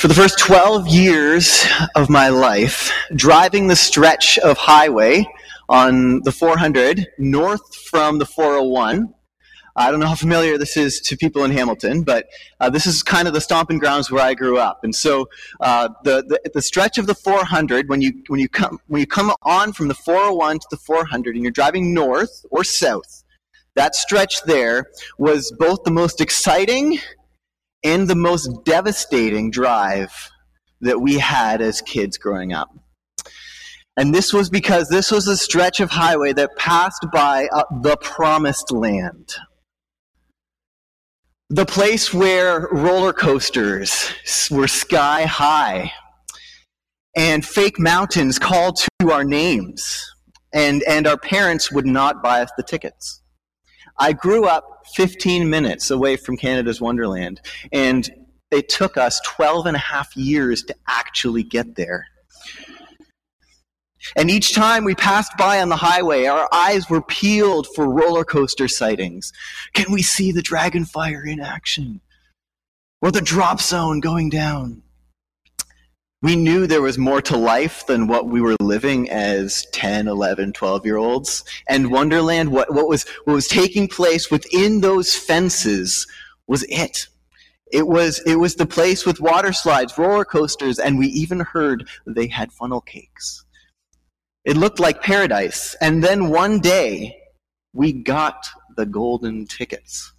For the first 12 years of my life, driving the stretch of highway on the 400 north from the 401, I don't know how familiar this is to people in Hamilton, but uh, this is kind of the stomping grounds where I grew up. And so uh, the, the, the stretch of the 400, when you when you come when you come on from the 401 to the 400, and you're driving north or south, that stretch there was both the most exciting and the most devastating drive that we had as kids growing up. And this was because this was a stretch of highway that passed by uh, the promised land. The place where roller coasters were sky high and fake mountains called to our names, and, and our parents would not buy us the tickets. I grew up 15 minutes away from Canada's Wonderland, and it took us 12 and a half years to actually get there. And each time we passed by on the highway, our eyes were peeled for roller coaster sightings. Can we see the Dragonfire in action? Or the drop zone going down? We knew there was more to life than what we were living as 10 11 12 year olds and wonderland what, what was what was taking place within those fences was it. It was it was the place with water slides roller coasters and we even heard they had funnel cakes. It looked like paradise. And then one day we got the golden tickets.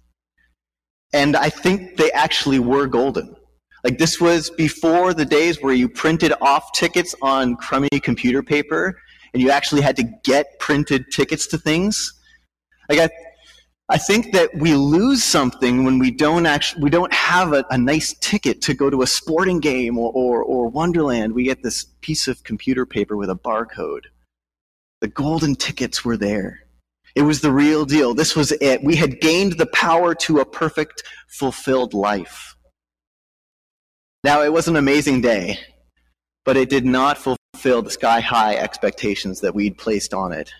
And i think they actually were golden like this was before the days where you printed off tickets on crummy computer paper and you actually had to get printed tickets to things. Like I, I think that we lose something when we don't actually we don't have a, a nice ticket to go to a sporting game or, or, or Wonderland. We get this piece of computer paper with a barcode. The golden tickets were there. It was the real deal. This was it. We had gained the power to a perfect, fulfilled life. Now, it was an amazing day, but it did not fulfill the sky high expectations that we'd placed on it.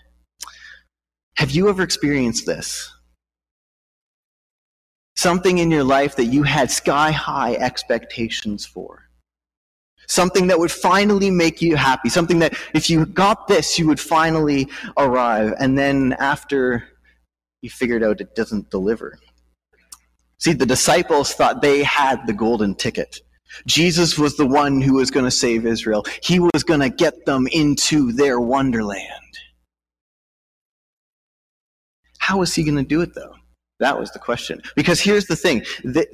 Have you ever experienced this? Something in your life that you had sky high expectations for. Something that would finally make you happy. Something that if you got this, you would finally arrive. And then after you figured out it doesn't deliver. See, the disciples thought they had the golden ticket. Jesus was the one who was going to save Israel. He was going to get them into their wonderland. How was he going to do it, though? That was the question. Because here's the thing that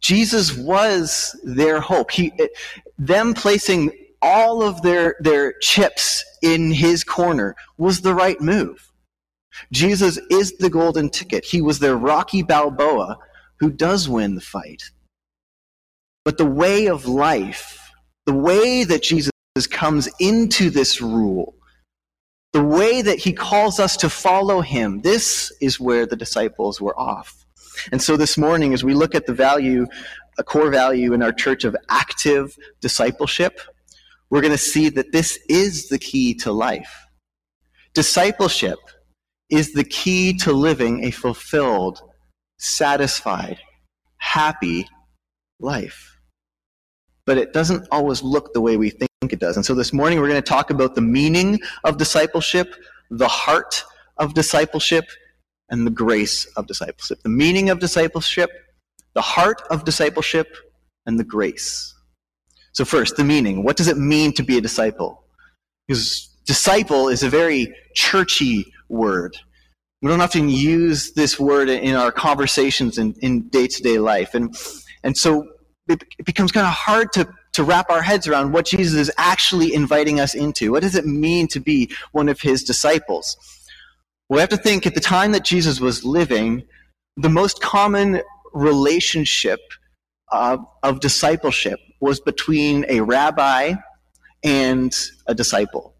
Jesus was their hope. He, it, them placing all of their, their chips in his corner was the right move. Jesus is the golden ticket. He was their Rocky Balboa who does win the fight. But the way of life, the way that Jesus comes into this rule, the way that he calls us to follow him, this is where the disciples were off. And so this morning, as we look at the value, a core value in our church of active discipleship, we're going to see that this is the key to life. Discipleship is the key to living a fulfilled, satisfied, happy life but it doesn't always look the way we think it does. And so this morning we're going to talk about the meaning of discipleship, the heart of discipleship, and the grace of discipleship. The meaning of discipleship, the heart of discipleship, and the grace. So, first, the meaning. What does it mean to be a disciple? Because disciple is a very churchy word. We don't often use this word in our conversations in day to day life. And, and so it, it becomes kind of hard to, to wrap our heads around what Jesus is actually inviting us into. What does it mean to be one of his disciples? We have to think at the time that Jesus was living, the most common relationship uh, of discipleship was between a rabbi and a disciple.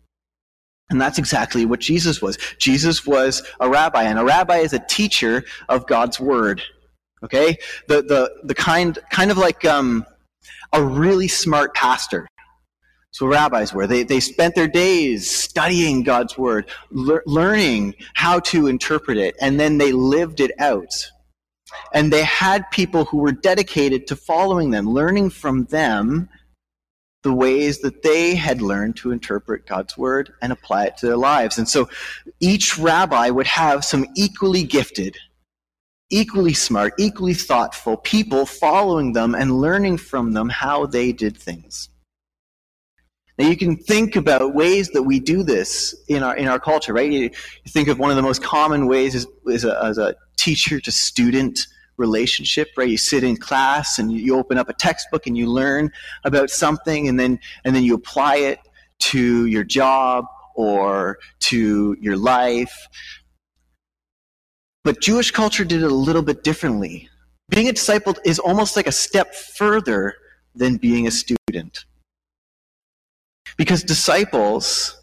And that's exactly what Jesus was. Jesus was a rabbi, and a rabbi is a teacher of God's word. Okay? The, the, the kind, kind of like um, a really smart pastor. So rabbis were. They, they spent their days studying God's word, le- learning how to interpret it, and then they lived it out. And they had people who were dedicated to following them, learning from them the ways that they had learned to interpret God's word and apply it to their lives. And so each rabbi would have some equally gifted, equally smart, equally thoughtful people following them and learning from them how they did things. Now you can think about ways that we do this in our in our culture, right? You, think of one of the most common ways is, a, as a teacher to student relationship, right? You sit in class and you open up a textbook and you learn about something, and then and then you apply it to your job or to your life. But Jewish culture did it a little bit differently. Being a disciple is almost like a step further than being a student. Because disciples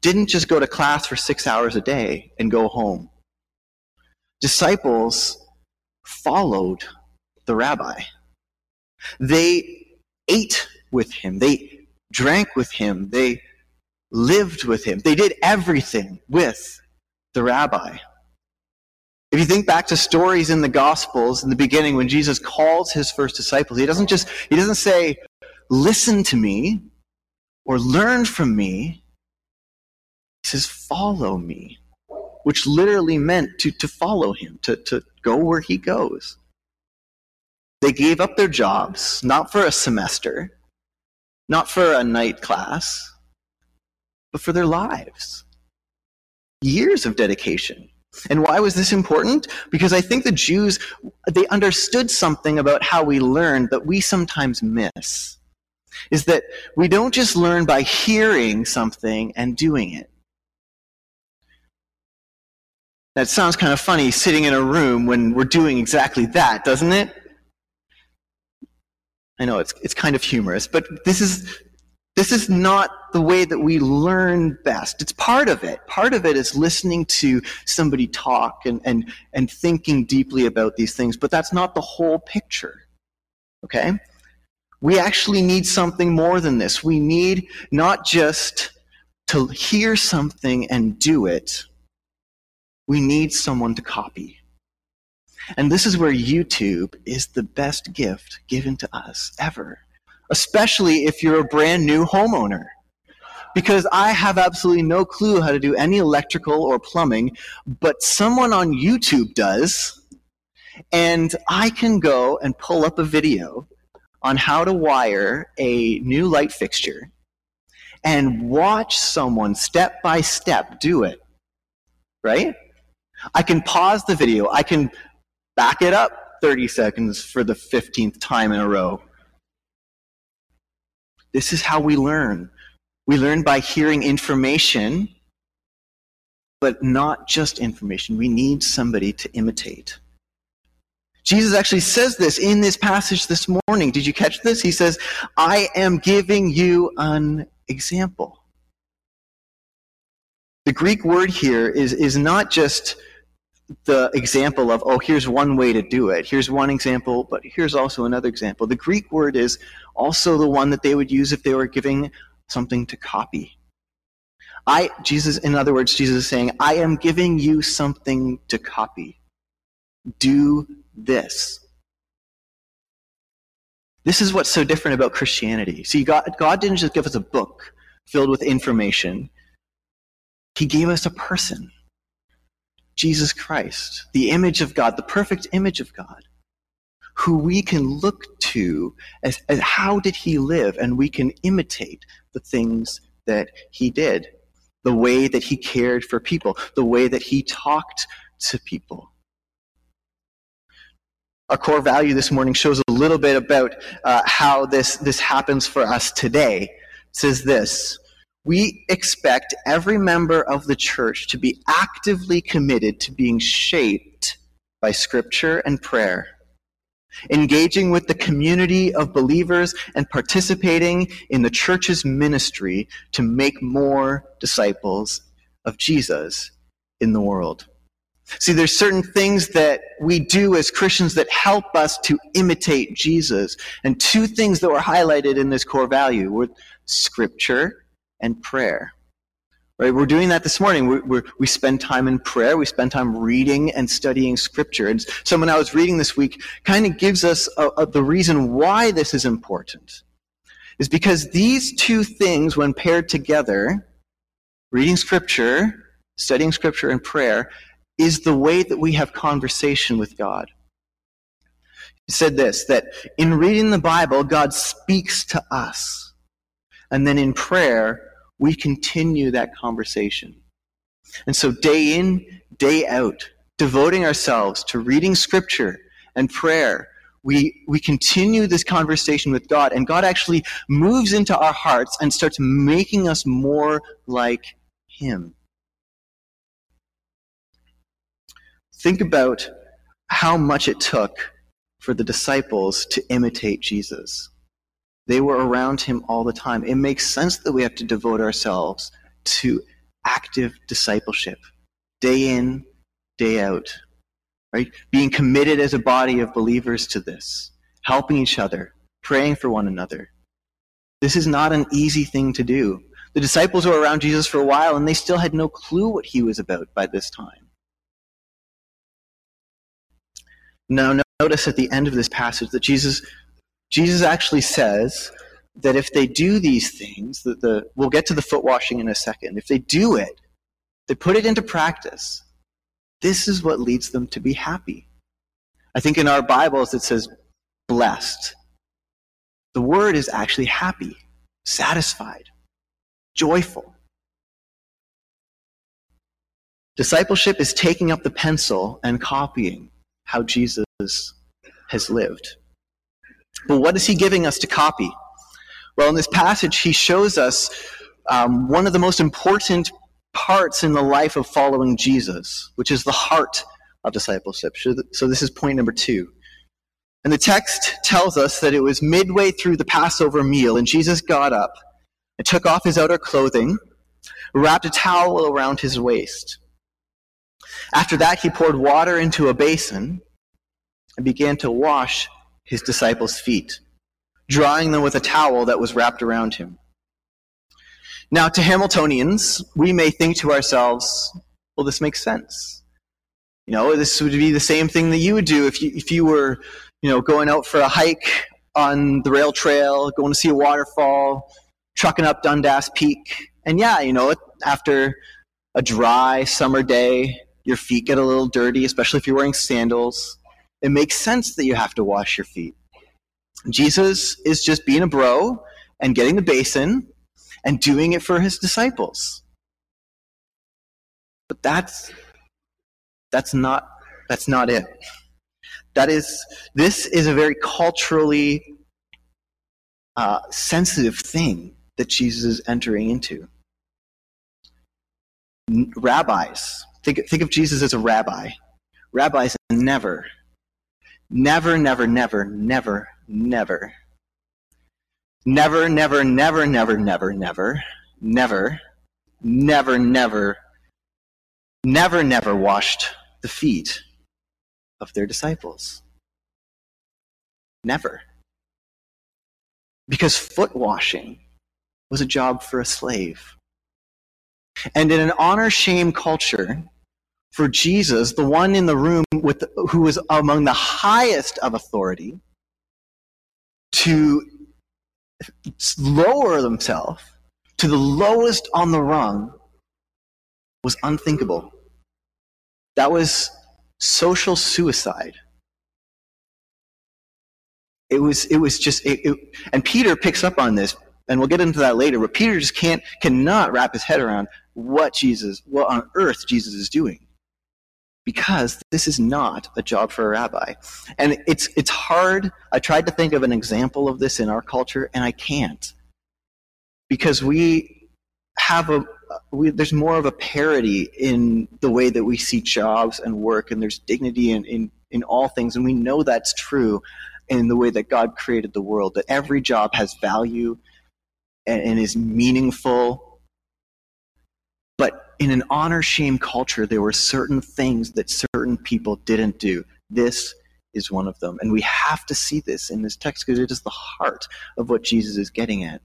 didn't just go to class for six hours a day and go home. Disciples followed the rabbi. They ate with him. They drank with him. They lived with him. They did everything with the rabbi. If you think back to stories in the Gospels in the beginning when Jesus calls his first disciples, he doesn't just, he doesn't say, listen to me or learn from me. He says, follow me, which literally meant to, to follow him, to, to go where he goes. They gave up their jobs, not for a semester, not for a night class, but for their lives. Years of dedication. And why was this important? Because I think the Jews, they understood something about how we learn that we sometimes miss. Is that we don't just learn by hearing something and doing it. That sounds kind of funny sitting in a room when we're doing exactly that, doesn't it? I know it's, it's kind of humorous, but this is, this is not the way that we learn best. It's part of it. Part of it is listening to somebody talk and, and, and thinking deeply about these things, but that's not the whole picture. Okay? We actually need something more than this. We need not just to hear something and do it, we need someone to copy. And this is where YouTube is the best gift given to us ever, especially if you're a brand new homeowner. Because I have absolutely no clue how to do any electrical or plumbing, but someone on YouTube does. And I can go and pull up a video on how to wire a new light fixture and watch someone step by step do it. Right? I can pause the video. I can back it up 30 seconds for the 15th time in a row. This is how we learn. We learn by hearing information, but not just information. We need somebody to imitate. Jesus actually says this in this passage this morning. Did you catch this? He says, I am giving you an example. The Greek word here is, is not just the example of, oh, here's one way to do it. Here's one example, but here's also another example. The Greek word is also the one that they would use if they were giving something to copy. I, Jesus, in other words, Jesus is saying, I am giving you something to copy. Do this. This is what's so different about Christianity. See, God, God didn't just give us a book filled with information, He gave us a person Jesus Christ, the image of God, the perfect image of God, who we can look to as, as how did he live, and we can imitate the things that he did, the way that he cared for people, the way that he talked to people. Our core value this morning shows a little bit about uh, how this, this happens for us today. It says this we expect every member of the church to be actively committed to being shaped by Scripture and prayer, engaging with the community of believers and participating in the church's ministry to make more disciples of Jesus in the world. See, there's certain things that we do as Christians that help us to imitate Jesus. And two things that were highlighted in this core value were scripture and prayer. Right? We're doing that this morning. we we we spend time in prayer. We spend time reading and studying Scripture. And someone I was reading this week kind of gives us a, a, the reason why this is important. is because these two things, when paired together, reading scripture, studying scripture, and prayer, is the way that we have conversation with God. He said this that in reading the Bible, God speaks to us. And then in prayer, we continue that conversation. And so, day in, day out, devoting ourselves to reading scripture and prayer, we, we continue this conversation with God, and God actually moves into our hearts and starts making us more like Him. Think about how much it took for the disciples to imitate Jesus. They were around him all the time. It makes sense that we have to devote ourselves to active discipleship, day in, day out. Right? Being committed as a body of believers to this, helping each other, praying for one another. This is not an easy thing to do. The disciples were around Jesus for a while and they still had no clue what he was about by this time. Now, notice at the end of this passage that Jesus, Jesus actually says that if they do these things, that the, we'll get to the foot washing in a second. If they do it, they put it into practice, this is what leads them to be happy. I think in our Bibles it says blessed. The word is actually happy, satisfied, joyful. Discipleship is taking up the pencil and copying how Jesus has lived. But what is he giving us to copy? Well, in this passage, he shows us um, one of the most important parts in the life of following Jesus, which is the heart of discipleship. So, this is point number two. And the text tells us that it was midway through the Passover meal, and Jesus got up and took off his outer clothing, wrapped a towel around his waist. After that, he poured water into a basin and began to wash his disciples' feet, drying them with a towel that was wrapped around him. Now, to Hamiltonians, we may think to ourselves, well, this makes sense. You know, this would be the same thing that you would do if you, if you were, you know, going out for a hike on the rail trail, going to see a waterfall, trucking up Dundas Peak. And yeah, you know, after a dry summer day, your feet get a little dirty, especially if you're wearing sandals. It makes sense that you have to wash your feet. Jesus is just being a bro and getting the basin and doing it for his disciples. But that's that's not that's not it. That is this is a very culturally uh, sensitive thing that Jesus is entering into. Rabbis, think, think of Jesus as a rabbi. Rabbis never, never, never, never, never, never never, never, never, never, never, never, never, never, never, never, never washed the feet of their disciples. Never. Because foot washing was a job for a slave. And in an honor shame culture, for Jesus, the one in the room with who was among the highest of authority, to lower themselves to the lowest on the rung was unthinkable. That was social suicide. It was, it was just, it, it, and Peter picks up on this, and we'll get into that later, but Peter just can't, cannot wrap his head around what Jesus, what on earth Jesus is doing because this is not a job for a rabbi. And it's, it's hard. I tried to think of an example of this in our culture, and I can't. Because we have a, we, there's more of a parity in the way that we see jobs and work, and there's dignity in, in, in all things, and we know that's true in the way that God created the world, that every job has value and, and is meaningful in an honor shame culture, there were certain things that certain people didn't do. This is one of them. And we have to see this in this text because it is the heart of what Jesus is getting at.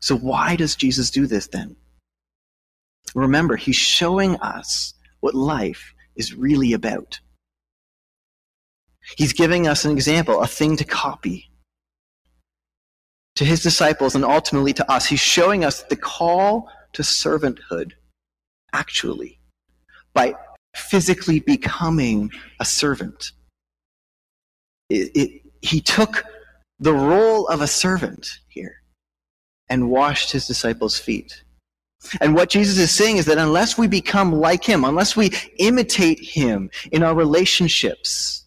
So, why does Jesus do this then? Remember, he's showing us what life is really about. He's giving us an example, a thing to copy. to his disciples and ultimately to us. He's showing us the call to servanthood, actually, by physically becoming a servant. It, it, he took the role of a servant here and washed his disciples' feet. And what Jesus is saying is that unless we become like him, unless we imitate him in our relationships,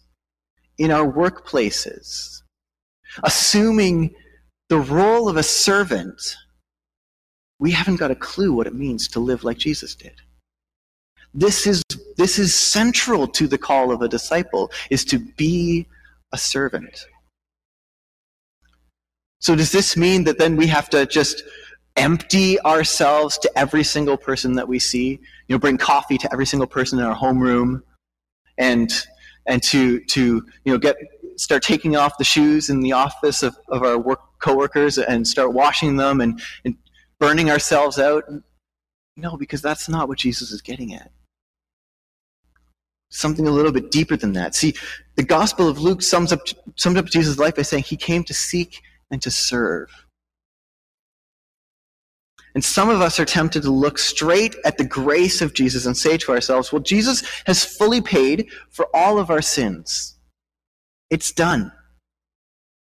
in our workplaces, assuming the role of a servant, we haven't got a clue what it means to live like Jesus did. This is, this is central to the call of a disciple, is to be a servant. So does this mean that then we have to just empty ourselves to every single person that we see? You know, bring coffee to every single person in our homeroom and and to to you know get start taking off the shoes in the office of, of our work coworkers and start washing them and, and burning ourselves out? No, because that's not what Jesus is getting at. Something a little bit deeper than that. See, the Gospel of Luke sums up sums up Jesus' life by saying he came to seek and to serve. And some of us are tempted to look straight at the grace of Jesus and say to ourselves, well, Jesus has fully paid for all of our sins. It's done.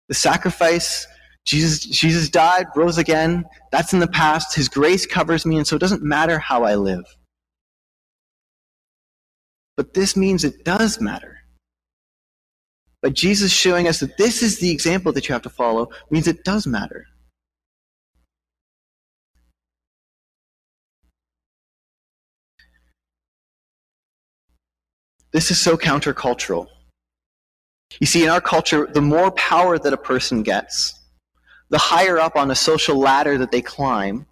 The sacrifice, Jesus, Jesus died, rose again. That's in the past. His grace covers me, and so it doesn't matter how I live. But this means it does matter. But Jesus showing us that this is the example that you have to follow means it does matter. This is so countercultural. You see, in our culture, the more power that a person gets, the higher up on a social ladder that they climb,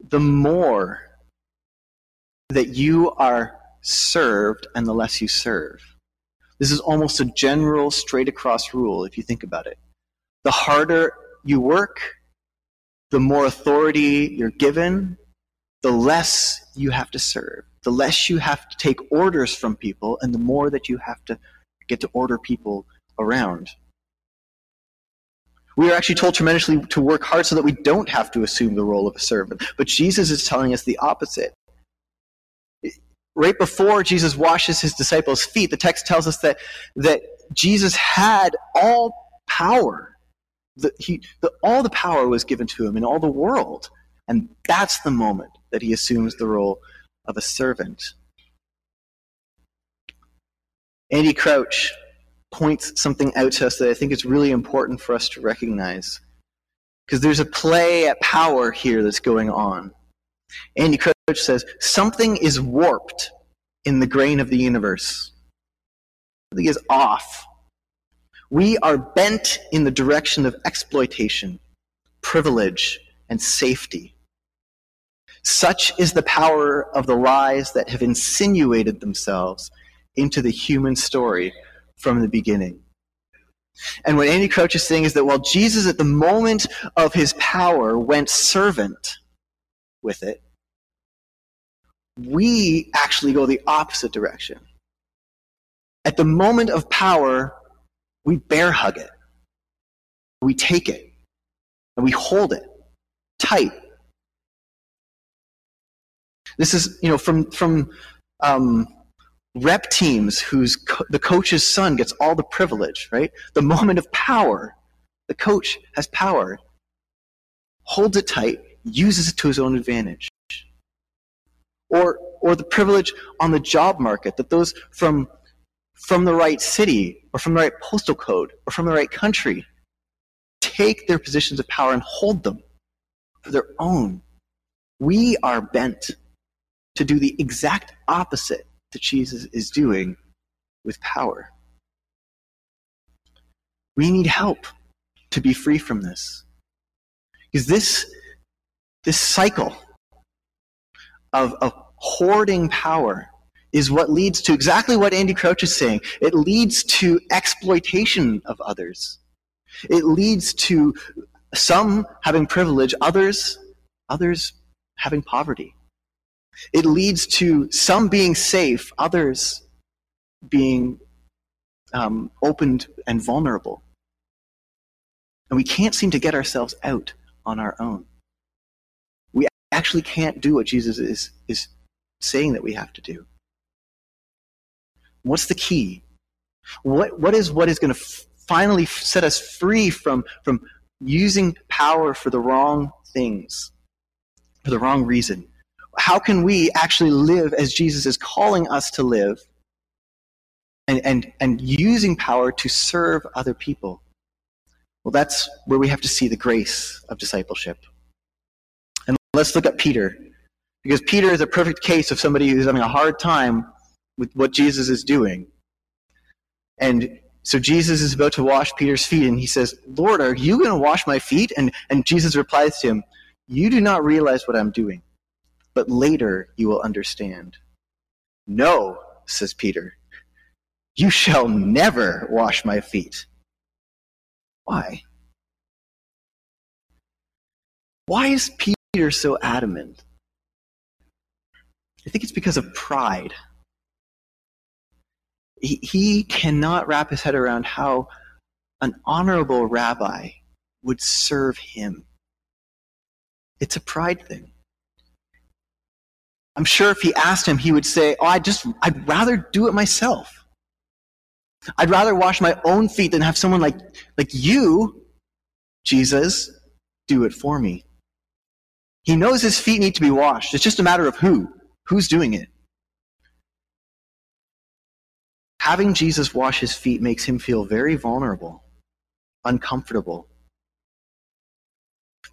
the more that you are served and the less you serve. This is almost a general straight across rule if you think about it. The harder you work, the more authority you're given, the less you have to serve, the less you have to take orders from people, and the more that you have to get to order people around. We are actually told tremendously to work hard so that we don't have to assume the role of a servant. But Jesus is telling us the opposite right before Jesus washes his disciples' feet, the text tells us that, that Jesus had all power. The, he, the, all the power was given to him in all the world. And that's the moment that he assumes the role of a servant. Andy Crouch points something out to us that I think is really important for us to recognize. Because there's a play at power here that's going on. Andy Crouch says, something is warped in the grain of the universe. Something is off. We are bent in the direction of exploitation, privilege, and safety. Such is the power of the lies that have insinuated themselves into the human story from the beginning. And what Andy Crouch is saying is that while Jesus, at the moment of his power, went servant with it, we actually go the opposite direction. At the moment of power, we bear hug it. We take it. And we hold it tight. This is, you know, from, from um, rep teams whose co- the coach's son gets all the privilege, right? The moment of power, the coach has power, holds it tight, uses it to his own advantage or, or the privilege on the job market that those from, from the right city or from the right postal code or from the right country take their positions of power and hold them for their own. We are bent to do the exact opposite that Jesus is doing with power. We need help to be free from this. Because this, this cycle of, of hoarding power is what leads to exactly what Andy Crouch is saying. It leads to exploitation of others. It leads to some having privilege, others, others having poverty. It leads to some being safe, others being um, opened and vulnerable. And we can't seem to get ourselves out on our own. We actually can't do what Jesus is, is saying that we have to do. What's the key? What, what is what is going to f- finally set us free from, from using power for the wrong things, for the wrong reason? How can we actually live as Jesus is calling us to live and, and, and using power to serve other people? Well, that's where we have to see the grace of discipleship. And let's look at Peter, because Peter is a perfect case of somebody who's having a hard time with what Jesus is doing. And so Jesus is about to wash Peter's feet, and he says, Lord, are you going to wash my feet? And, and Jesus replies to him, You do not realize what I'm doing, but later you will understand. No, says Peter, you shall never wash my feet. Why? Why is Peter so adamant? I think it's because of pride. He, he cannot wrap his head around how an honorable rabbi would serve him. It's a pride thing. I'm sure if he asked him, he would say, Oh, I just, I'd rather do it myself. I'd rather wash my own feet than have someone like, like you, Jesus, do it for me. He knows his feet need to be washed. It's just a matter of who. Who's doing it? Having Jesus wash his feet makes him feel very vulnerable, uncomfortable.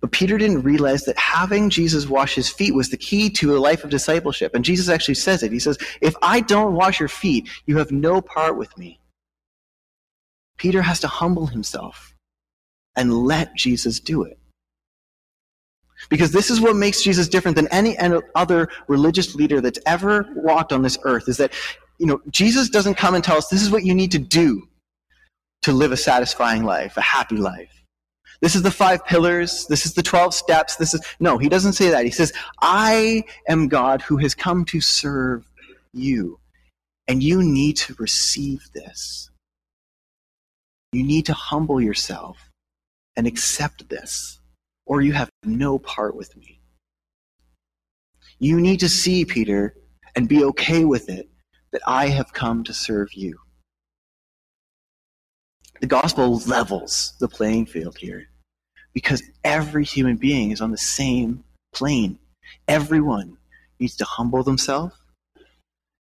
But Peter didn't realize that having Jesus wash his feet was the key to a life of discipleship. And Jesus actually says it. He says, If I don't wash your feet, you have no part with me. Peter has to humble himself and let Jesus do it. Because this is what makes Jesus different than any other religious leader that's ever walked on this earth is that you know, Jesus doesn't come and tell us this is what you need to do to live a satisfying life, a happy life. This is the five pillars. This is the 12 steps. This is, no, he doesn't say that. He says, I am God who has come to serve you. And you need to receive this. You need to humble yourself and accept this, or you have no part with me. You need to see, Peter, and be okay with it that I have come to serve you. The gospel levels the playing field here because every human being is on the same plane. Everyone needs to humble themselves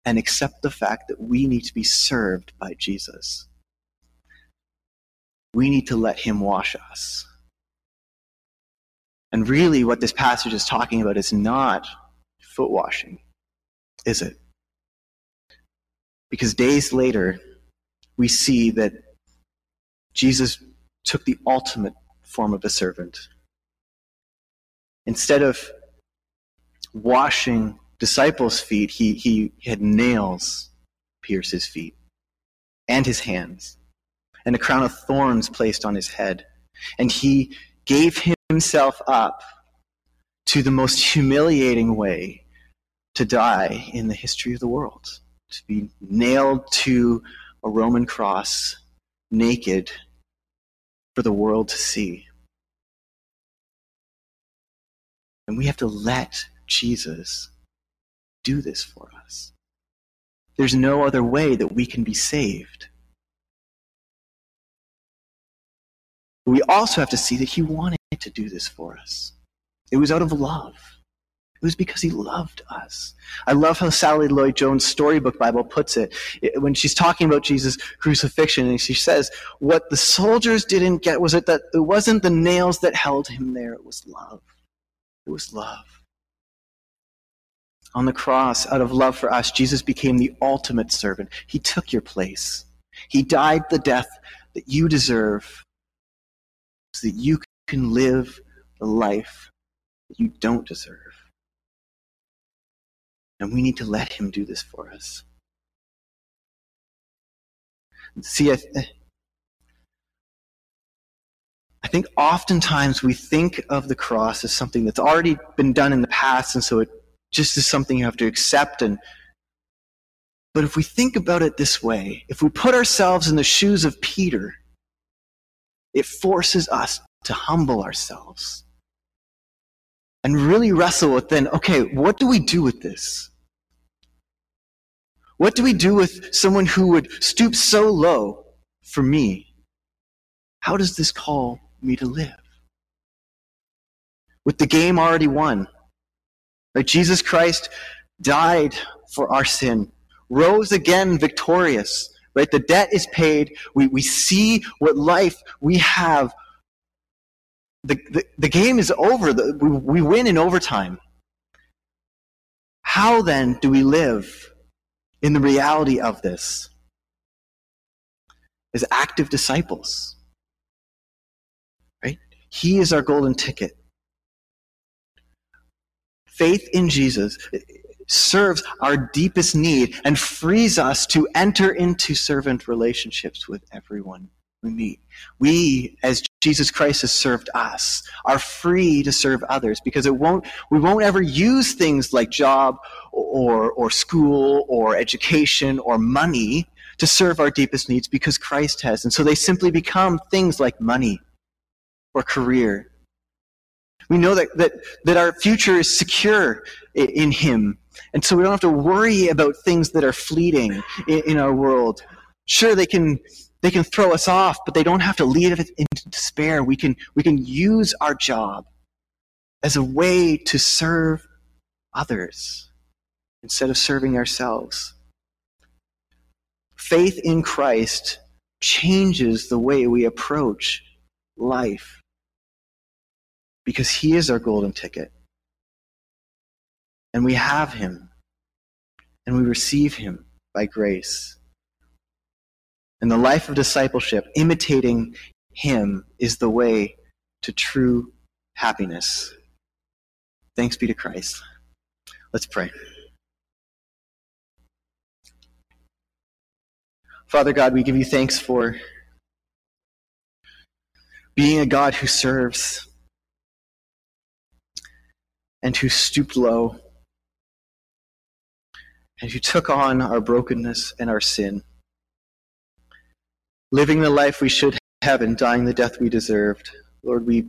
and accept the fact that we need to be served by Jesus. We need to let him wash us. And really, what this passage is talking about is not foot washing, is it? Because days later, we see that Jesus took the ultimate form of a servant. Instead of washing disciples' feet, he, he had nails pierce his feet and his hands, and a crown of thorns placed on his head. And he gave himself up to the most humiliating way to die in the history of the world to be nailed to a Roman cross naked for the world to see. And we have to let Jesus do this for us. There's no other way that we can be saved. we also have to see that He wanted to do this for us. It was out of love. It was because he loved us. I love how Sally Lloyd Jones' storybook Bible puts it when she's talking about Jesus' crucifixion, and she says, What the soldiers didn't get was it that it wasn't the nails that held him there, it was love. It was love. On the cross, out of love for us, Jesus became the ultimate servant. He took your place. He died the death that you deserve so that you can live the life that you don't deserve. And we need to let Him do this for us. See, I, I think oftentimes we think of the cross as something that's already been done in the past, and so it just is something you have to accept. And but if we think about it this way, if we put ourselves in the shoes of Peter, It forces us to humble ourselves and really wrestle with then, okay, what do we do with this? What do we do with someone who would stoop so low for me? How does this call me to live? With the game already won, right? Jesus Christ died for our sin, rose again victorious, right? The debt is paid. We, we see what life we have. The, the, the game is over. The, we, we win in overtime. How then do we live in the reality of this? As active disciples. Right? He is our golden ticket. Faith in Jesus serves our deepest need and frees us to enter into servant relationships with everyone we meet. We, as Jesus Christ has served us, are free to serve others because it won't, we won't ever use things like job or, or school or education or money to serve our deepest needs because Christ has. And so they simply become things like money or career. We know that, that, that our future is secure in Him and so we don't have to worry about things that are fleeting in, in our world. Sure, they can they can throw us off, but they don't have to lead us into despair. We can we can use our job as a way to serve others instead of serving ourselves. Faith in Christ changes the way we approach life because he is our golden ticket and we have him, and we receive him by grace. And the life of discipleship, imitating him, is the way to true happiness. Thanks be to Christ. Let's pray. Father God, we give you thanks for being a God who serves and who stooped low and who took on our brokenness and our sin, living the life we should have and dying the death we deserved. Lord, we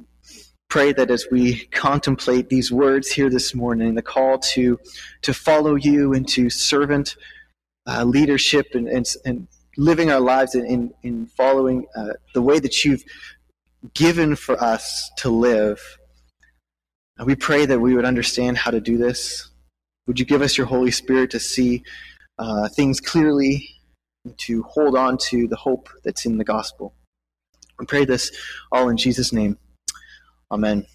pray that as we contemplate these words here this morning, the call to, to follow you into servant uh, leadership and, and, and, living our lives in, in, in following uh, the way that you've given for us to live. we pray that we would understand how to do this. Would you give us your Holy Spirit to see uh, things clearly, to hold on to the hope that's in the gospel? We pray this all in Jesus' name. Amen.